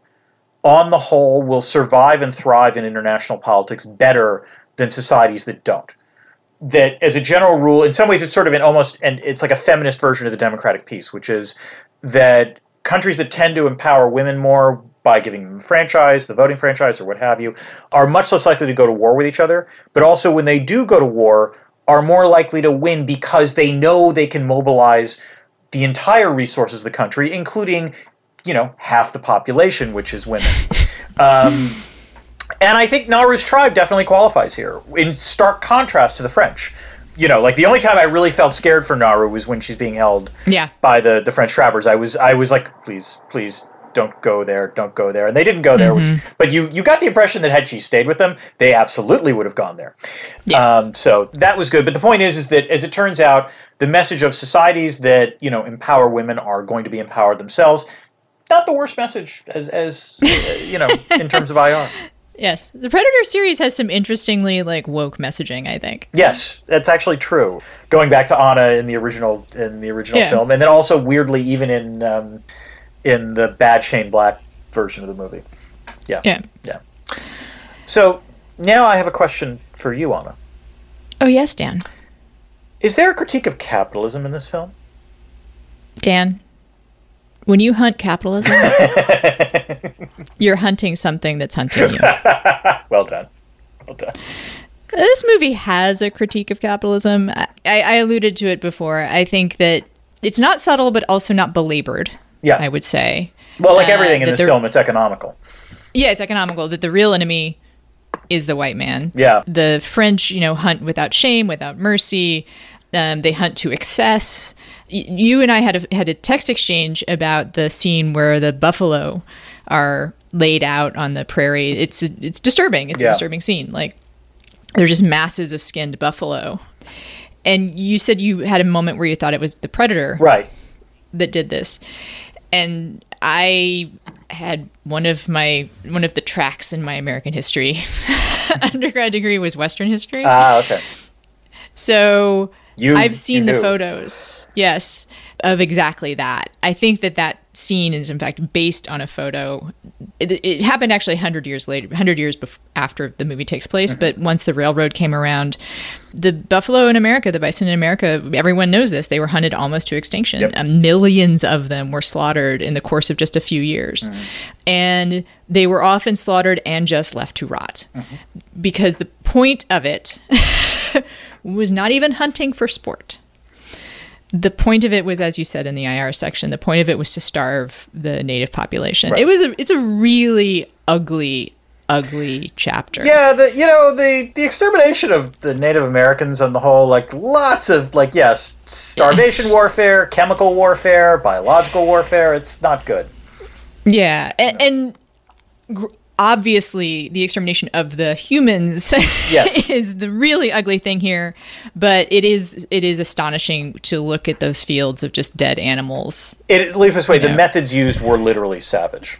on the whole, will survive and thrive in international politics better than societies that don't. That, as a general rule, in some ways, it's sort of an almost, and it's like a feminist version of the democratic peace, which is that countries that tend to empower women more by giving them franchise, the voting franchise, or what have you, are much less likely to go to war with each other. But also, when they do go to war, are more likely to win because they know they can mobilize the entire resources of the country, including, you know, half the population, which is women. Um, and I think Naru's tribe definitely qualifies here, in stark contrast to the French. You know, like the only time I really felt scared for Nahru was when she's being held yeah. by the, the French trappers. I was I was like, please, please don't go there, don't go there. And they didn't go there, mm-hmm. which, but you, you got the impression that had she stayed with them, they absolutely would have gone there. Yes. Um, so that was good. But the point is, is that as it turns out, the message of societies that, you know, empower women are going to be empowered themselves, not the worst message as, as you know, in terms of IR. Yes, the Predator series has some interestingly like woke messaging. I think. Yes, that's actually true. Going back to Anna in the original in the original yeah. film, and then also weirdly even in um, in the bad Shane Black version of the movie. Yeah. Yeah. Yeah. So now I have a question for you, Ana. Oh, yes, Dan. Is there a critique of capitalism in this film? Dan, when you hunt capitalism, you're hunting something that's hunting you. well done. Well done. This movie has a critique of capitalism. I, I alluded to it before. I think that it's not subtle, but also not belabored. Yeah. I would say. Well, like everything uh, in this film, it's economical. Yeah, it's economical. That the real enemy is the white man. Yeah. The French, you know, hunt without shame, without mercy. Um, they hunt to excess. Y- you and I had a, had a text exchange about the scene where the buffalo are laid out on the prairie. It's it's disturbing. It's yeah. a disturbing scene. Like they're just masses of skinned buffalo. And you said you had a moment where you thought it was the predator, right, that did this and I had one of my one of the tracks in my American history undergrad degree was Western history. Ah, okay. So you, I've seen the photos, yes, of exactly that. I think that that scene is in fact based on a photo. It, it happened actually 100 years later, 100 years bef- after the movie takes place, mm-hmm. but once the railroad came around, the buffalo in America, the bison in America, everyone knows this, they were hunted almost to extinction. Yep. Uh, millions of them were slaughtered in the course of just a few years. Mm-hmm. And they were often slaughtered and just left to rot. Mm-hmm. Because the point of it was not even hunting for sport the point of it was, as you said in the IR section, the point of it was to starve the native population. Right. It was a, it's a really ugly, ugly chapter. Yeah, the you know the the extermination of the Native Americans on the whole, like lots of like yes, starvation warfare, chemical warfare, biological warfare. It's not good. Yeah, and, and obviously the extermination of the humans yes. is the really ugly thing here but it is it is astonishing to look at those fields of just dead animals it leave this way the know. methods used were literally savage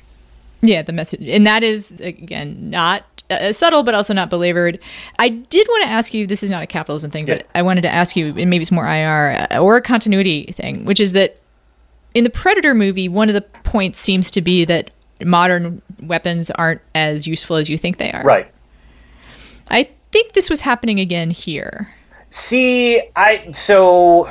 yeah the message and that is again not uh, subtle but also not belabored i did want to ask you this is not a capitalism thing yeah. but i wanted to ask you and maybe it's more ir uh, or a continuity thing which is that in the predator movie one of the points seems to be that modern weapons aren't as useful as you think they are. Right. I think this was happening again here. See, I so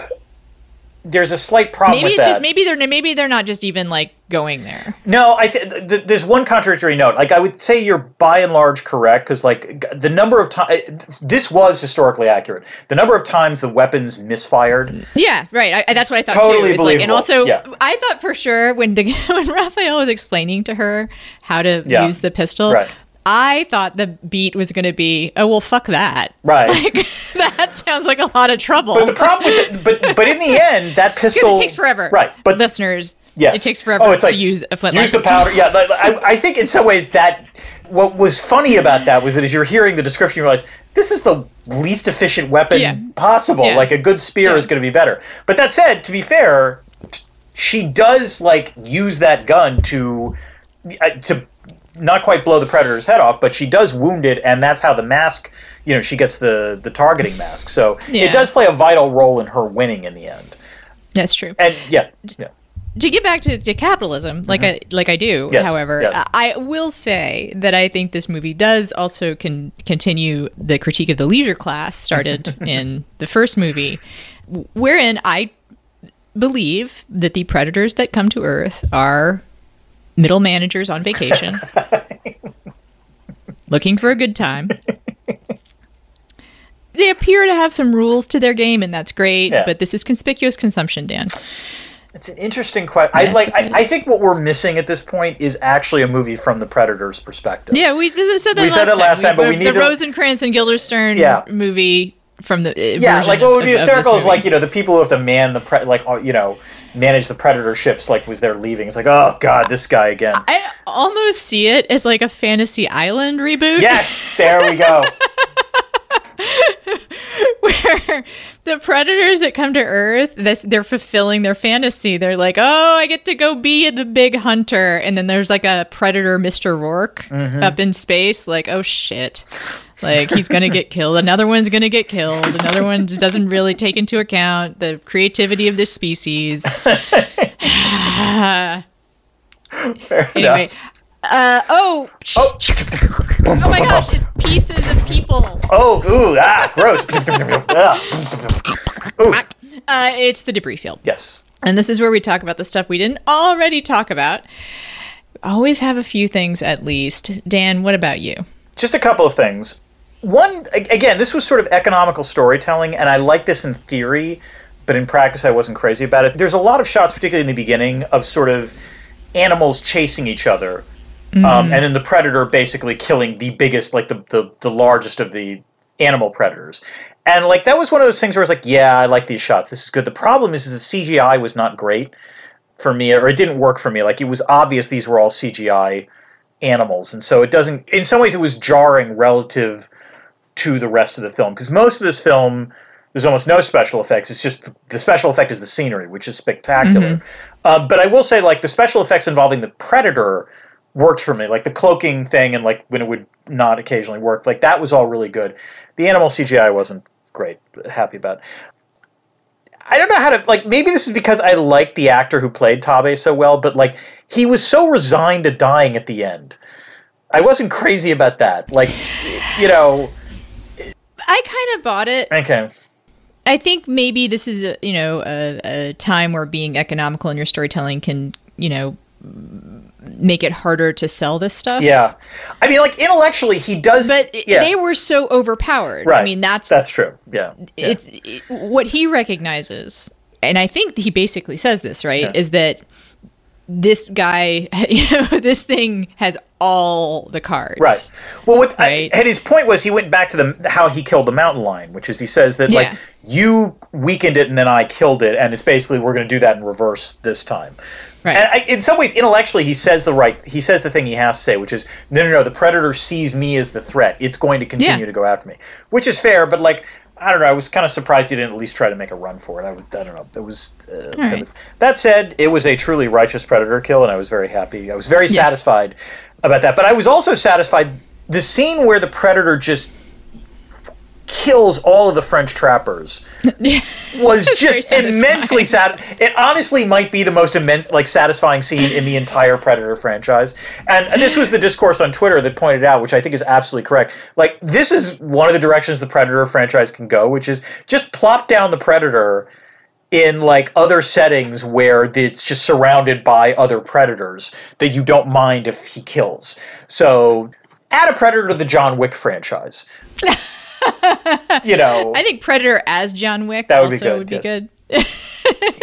there's a slight problem maybe it's that. just maybe they're maybe they're not just even like going there. No, I th- th- th- there's one contradictory note. Like I would say you're by and large correct because like the number of times eh, this was historically accurate. The number of times the weapons misfired. Yeah, right. I, that's what I thought Totally too. like, and also, Yeah. I thought for sure when the, when Raphael was explaining to her how to Yeah. use the pistol, Right. I thought the beat was going to be, oh well, fuck that. Right. Like, that sounds like a lot of trouble. But the problem with it, but but in the end, that pistol it takes forever. Right, but listeners, Yes. it takes forever Oh, it's to use a flintlock. use the powder. Yeah, I, I think in some ways that what was funny about that was that as you're hearing the description, you realize this is the least efficient weapon Yeah. possible. Yeah. Like a good spear Yeah. is going to be better. But that said, to be fair, she does like use that gun to uh, to not quite blow the predator's head off, but she does wound it, and that's how the mask. You know, she gets the the targeting mask. So Yeah. it does play a vital role in her winning in the end. That's true. And yeah, yeah. to get back to, to capitalism, like I like I do, Mm-hmm. Yes, however, yes. I I will say that I think this movie does also can continue the critique of the leisure class started in the first movie, wherein I believe that the predators that come to Earth are middle managers on vacation, looking for a good time. They appear to have some rules to their game, and that's great. Yeah. But this is conspicuous consumption, Dan. It's an interesting question. I like. I, I think what we're missing at this point is actually a movie from the Predator's perspective. Yeah, we said that We last said that time. last time, but we the need to- Rosencrantz and Guildenstern Yeah. movie from the uh, Yeah, like what of- would be of- of hysterical this is like you know the people who have to man the pre- like uh, you know manage the Predator ships like was they're leaving. It's like oh god, this guy again. I almost see it as like a Fantasy Island reboot. yes, there we go. where the predators that come to Earth, this, they're fulfilling their fantasy. They're like, oh, I get to go be the big hunter, and then there's like a predator, Mister Rourke, Mm-hmm. up in space. Like, oh shit. Like he's gonna get killed. Another one's gonna get killed. Another one just doesn't really take into account the creativity of this species. Fair Anyway, enough. uh, oh, Oh. oh my gosh, it's pieces of people. Oh, ooh, ah, gross. Ooh, Uh, it's the debris field. yes. And this is where we talk about the stuff we didn't already talk about. Always have a few things at least. Dan, what about you? just a couple of things. One, again, this was sort of economical storytelling, and I like this in theory, but in practice, I wasn't crazy about it. There's a lot of shots, particularly in the beginning, of sort of animals chasing each other, um, and then the predator basically killing the biggest, like the, the the largest of the animal predators. And like that was one of those things where I was like, yeah, I like these shots. This is good. The problem is, is the CGI was not great for me, or it didn't work for me. Like it was obvious these were all CGI animals, and so it doesn't. In some ways, it was jarring relative to the rest of the film because most of this film there's almost no special effects. It's just the special effect is the scenery, which is spectacular. Um, but I will say, like the special effects involving the predator works for me. Like the cloaking thing, and like when it would not occasionally work, like that was all really good. The animal CGI wasn't great happy about. I don't know how to like. Maybe this is because I like the actor who played Tabe so well, but like he was so resigned to dying at the end. I wasn't crazy about that. Like, you know, I kind of bought it. okay, I think maybe this is a, you know a, a time where being economical in your storytelling can you know make it harder to sell this stuff. yeah. I mean, like intellectually, he does. But yeah, they were so overpowered. right. I mean, that's that's true. Yeah, yeah. it's it- what he recognizes and i think he basically says this right Yeah. is that this guy you know this thing has all the cards Right. Well, with Right. and his point was he went back to the how he killed the mountain lion, which is he says that Yeah. like you weakened it and then I killed it, and it's basically we're going to do that in reverse this time. Right. And I, in some ways, intellectually, he says the right. He says the thing he has to say, which is no, no, no. The predator sees me as the threat. It's going to continue Yeah. to go after me, which is fair. But like. I don't know. I was kind of surprised he didn't at least try to make a run for it. I, would, I don't know. It was. Uh, right. that said, it was a truly righteous predator kill, and I was very happy. I was very Yes. satisfied about that. But I was also satisfied the scene where the predator just kills all of the French trappers was just satisfying. immensely sad. It honestly might be the most immense, like satisfying scene in the entire Predator franchise. And, and this was the discourse on Twitter that pointed out, which I think is absolutely correct. Like this is one of the directions the Predator franchise can go, which is just plop down the Predator in like other settings where it's just surrounded by other predators that you don't mind if he kills. So add a predator to the John Wick franchise. you know, I think Predator as John Wick That would be good, would be yes. good.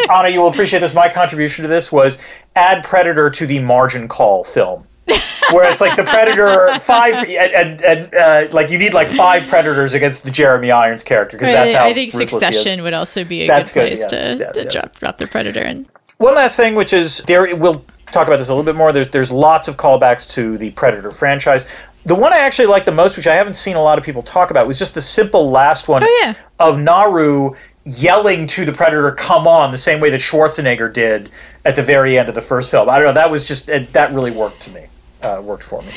Ana, you will appreciate this. My contribution to this was add Predator to the Margin Call film. Where it's like the Predator five and, and, uh, like you need like five Predators against the Jeremy Irons character because that's I, how I think ruthless he is. Succession would also be a That's good good, place yes, to, yes, to yes. drop drop the Predator in. One last thing, which is there, we'll talk about this a little bit more. There's there's lots of callbacks to the Predator franchise. The one I actually like the most, which I haven't seen a lot of people talk about, was just the simple last one Oh, yeah. of Naru yelling to the Predator, "Come on!" the same way that Schwarzenegger did at the very end of the first film. I don't know. That was just it, that really worked to me. Uh, worked for me.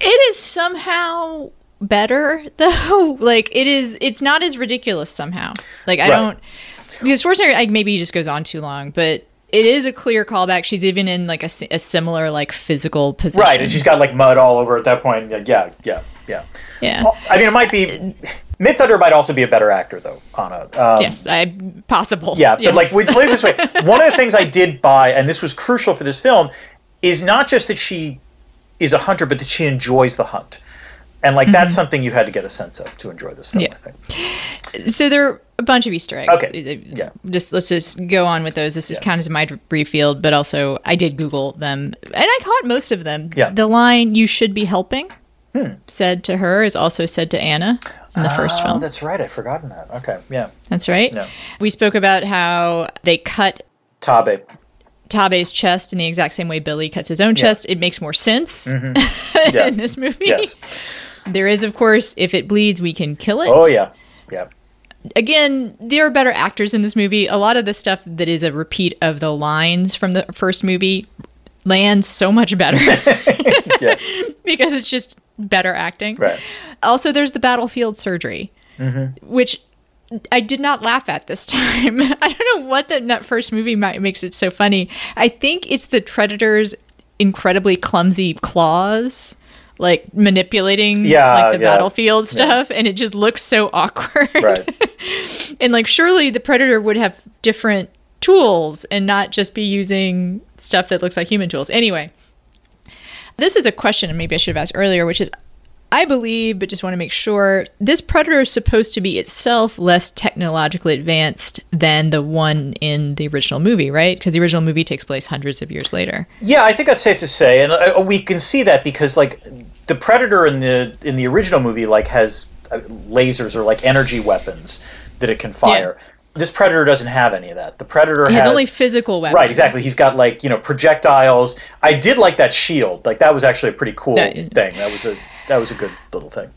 It is somehow better though. Like it is. It's not as ridiculous somehow. Like I Right. don't because Schwarzenegger like maybe he just goes on too long, but it is a clear callback. She's even in like a, a similar like physical position. Right, and she's got like mud all over at that point. Yeah, yeah, yeah. yeah. yeah. I mean, it might be. Midthunder might also be a better actor, though, Ana. Um, yes, I possible. Yeah, but Yes. like, we, it this way, one of the things I did buy, and this was crucial for this film, is not just that she is a hunter, but that she enjoys the hunt. And like that's something you had to get a sense of to enjoy this film. Mm-hmm. Yeah. I think. So there are a bunch of Easter eggs. Okay. Yeah. Just let's just go on with those. This is Yeah. kind of my brief field, but also I did Google them and I caught most of them. Yeah. Hmm. The line "You should be helping," said to her, is also said to Anna in the first Oh, film. that's right. I'd forgotten that. Okay, yeah. That's right. Yeah. We spoke about how they cut Tabe. Tabe's chest in the exact same way Billy cuts his own chest. It makes more sense Yeah. in this movie. Yes. There is, of course, if it bleeds, we can kill it. Oh yeah. Yeah. again, there are better actors in this movie. A lot of the stuff that is a repeat of the lines from the first movie lands so much better because it's just better acting. Right. Also, there's the battlefield surgery, mm-hmm. which I did not laugh at this time. I don't know what that, that first movie might, makes it so funny. I think it's the Predator's incredibly clumsy claws. Like manipulating Yeah, like the yeah, battlefield stuff, and it just looks so awkward. Right. and like surely the predator would have different tools and not just be using stuff that looks like human tools. Anyway this is a question and maybe i should have asked earlier which is i believe but just want to make sure this predator is supposed to be itself less technologically advanced than the one in the original movie right? Because the original movie takes place hundreds of years later. Yeah, I think that's safe to say, and uh, we can see that because like the Predator in the in the original movie like has uh, lasers or like energy weapons that it can fire. This Predator doesn't have any of that. The Predator has has only physical weapons Right, exactly. He's got like you know projectiles. I did like that shield. Like that was actually a pretty cool That- thing. That was a that was a good little thing.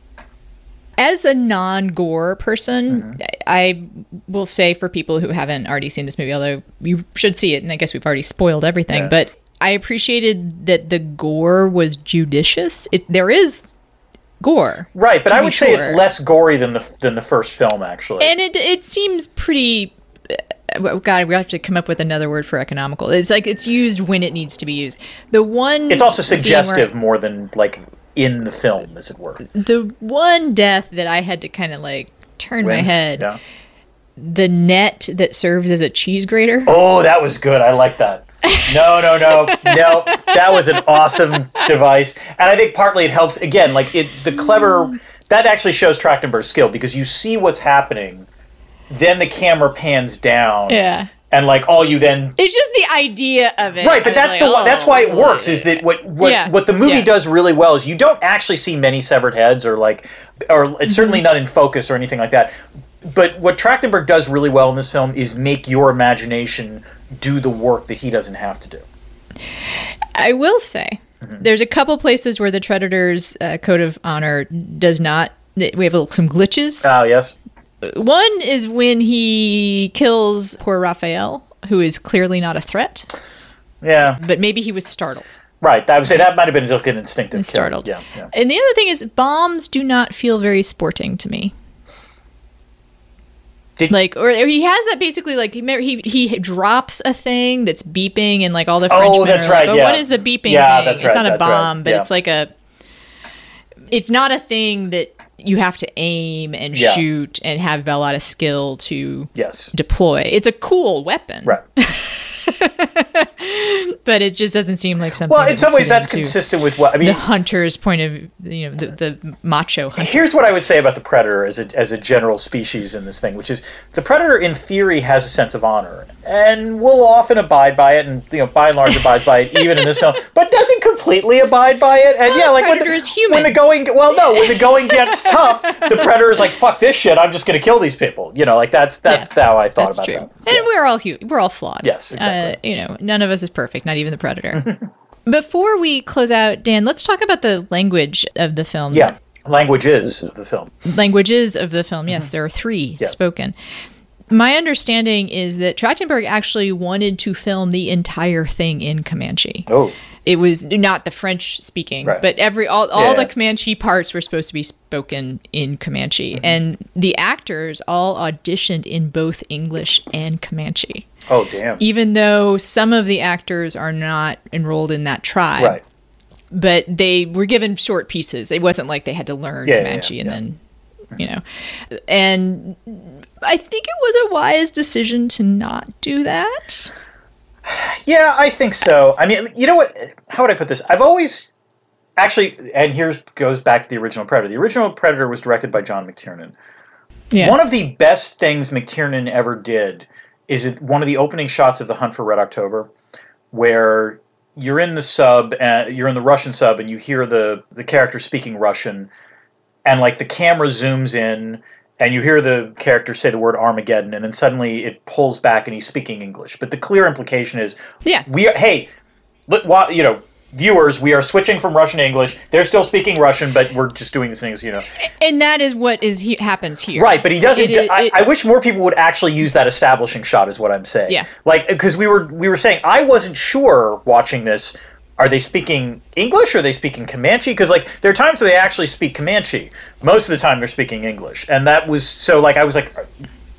as a non-gore person Mm-hmm. i will say for people who haven't already seen this movie although you should see it and i guess we've already spoiled everything Yeah. but i appreciated that the gore was judicious it, there is gore Right, but I would say it's less gory than the than the first film actually. and it it seems pretty uh, God, we have to come up with another word for economical. It's like it's used when it needs to be used. The one it's also scene where- suggestive more than like in the film, as it were. the one death that I had to kind of like turn my head. Yeah. The net that serves as a cheese grater. Oh, that was good. I like that. No, no, no, no. That was an awesome device, and I think partly it helps. Again, like it, the clever that actually shows Trachtenberg's skill because you see what's happening, then the camera pans down, Yeah. and like all you then It's just the idea of it. Right, but that's was the like, one, that's oh, why it works. Is that what what Yeah, what the movie yeah. does really well is you don't actually see many severed heads or like or it's certainly Mm-hmm. not in focus or anything like that. But what Trachtenberg does really well in this film is make your imagination do the work that he doesn't have to do. I will say Mm-hmm. there's a couple places where the Predator's uh, code of honor does not. We have some glitches. Oh yes, One is when he kills poor Raphael, who is clearly not a threat, yeah, but maybe he was startled. right. I would say that might have been like an instinctive. Startled. Yeah, yeah. And the other thing is, bombs do not feel very sporting to me. Did- like, or, or he has that basically like he he he drops a thing that's beeping, and like all the oh, Frenchmen Oh, that's are like, right, "Oh, yeah. what is the beeping Yeah, thing?" that's it's right, not a that's right, bomb, but yeah. it's like a. It's not a thing that you have to aim and Yeah. shoot and have a lot of skill to Yes. deploy. It's a cool weapon, Right. but it just doesn't seem like something. Well, in some ways, that's consistent with what I mean. The hunter's point of you know the, the macho hunter. Here's what I would say about the predator as a as a general species in this thing, which is the predator in theory has a sense of honor and will often abide by it, and you know by and large abides by it, even in this film, but doesn't completely abide by it. And yeah, like when the, when the going well, no, when the going gets tough, the predator is like, "Fuck this shit! I'm just going to kill these people." You know, like that's that's Yeah, how I thought about true. that. And Yeah. we're all hu- we're all flawed. Yes, exactly. Uh, you know, none of us is perfect, not even the predator. Before we close out, Dan, let's talk about the language of the film. yeah, languages of the film. languages of the film. Yes, there are three Mm-hmm. Yeah. spoken. My understanding is that Trachtenberg actually wanted to film the entire thing in Comanche. Oh, It was not the French speaking, Right. but every all, all Yeah. the Comanche parts were supposed to be spoken in Comanche, Mm-hmm. and the actors all auditioned in both English and Comanche. Oh, damn. Even though some of the actors are not enrolled in that tribe, Right. but they were given short pieces. It wasn't like they had to learn Yeah, Comanche yeah, and yeah. then, you know, and I think it was a wise decision to not do that. Yeah, I think so. I mean, you know what? How would I put this? I've always actually, and here's goes back to the original Predator. The original Predator was directed by John McTiernan. Yeah, One of the best things McTiernan ever did is it, one of the opening shots of The Hunt for Red October, where you're in the sub, uh, you're in the Russian sub, and you hear the the character speaking Russian, and like the camera zooms in, and you hear the character say the word Armageddon, and then suddenly it pulls back and he's speaking English. But the clear implication is yeah, we are hey look, you know viewers we are switching from russian to english. They're still speaking russian but we're just doing this thing as you know. And that is what is he, happens here. right but he doesn't It is- I, it- I wish more people would actually use that establishing shot is what i'm saying. Yeah. like because we were we were saying i wasn't sure watching this are they speaking english or are they speaking comanche? Because like there are times where they actually speak comanche. Most of the time they're speaking english. And that was so like i was like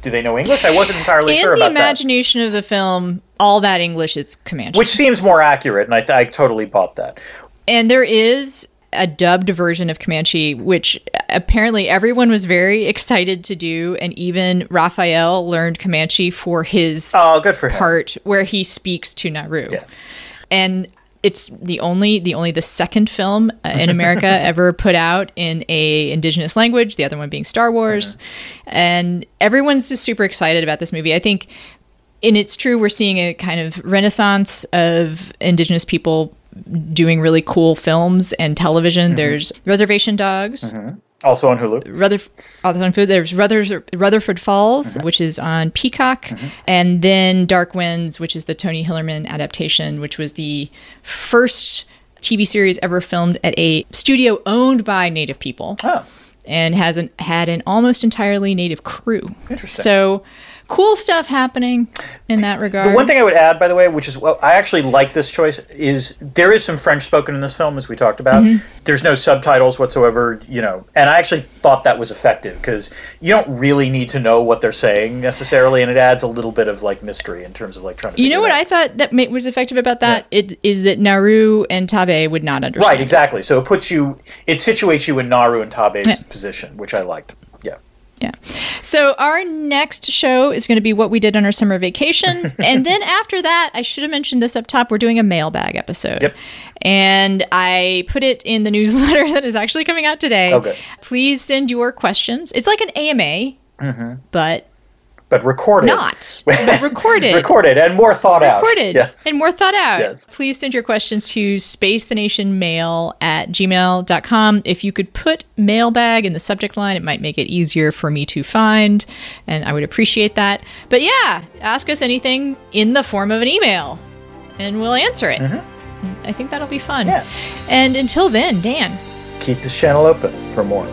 do they know english i wasn't entirely In sure about that In the imagination of the film, all that English is Comanche. which seems more accurate and i, I totally bought that And there is a dubbed version of Comanche, which apparently everyone was very excited to do, and even Raphael learned Comanche for his oh good for him part where he speaks to Naru. Yeah. And it's the only the only the second film uh, in America ever put out in a indigenous language. The other one being Star Wars, and everyone's just super excited about this movie. I think, and it's true, we're seeing a kind of renaissance of indigenous people doing really cool films and television. There's Reservation Dogs. Also on hulu Rutherford, on food. There's Rutherford, Rutherford Falls, mm-hmm. which is on Peacock, mm-hmm. and then Dark Winds, which is the Tony Hillerman adaptation, which was the first TV series ever filmed at a studio owned by Native people oh and has an, had an almost entirely Native crew. Interesting. So cool stuff happening in that regard. The one thing I would add, by the way, which is well, I actually like this choice, is there is some French spoken in this film, as we talked about. Mm-hmm. There's no subtitles whatsoever, you know, and I actually thought that was effective because you don't really need to know what they're saying necessarily, and it adds a little bit of like mystery in terms of like trying to. you know what I thought that ma- was effective about that? It is that Naru and Tabe would not understand. Right, exactly. So it puts you, it situates you in Naru and Tabe's Yeah. position, which I liked. Yeah. So our next show is going to be what we did on our summer vacation. and then after that, I should have mentioned this up top, we're doing a mailbag episode. Yep. And I put it in the newsletter that is actually coming out today. Okay. Please send your questions. It's like an AMA, Mm-hmm. but But recorded. not. but recorded. recorded and more thought out. recorded Yes. and more thought out. Yes. Please send your questions to spacethenationmail at gmail.com. If you could put mailbag in the subject line, it might make it easier for me to find, and I would appreciate that. But yeah, ask us anything in the form of an email, and we'll answer it. Mm-hmm. I think that'll be fun. Yeah. And until then, Dan. Keep this channel open for more.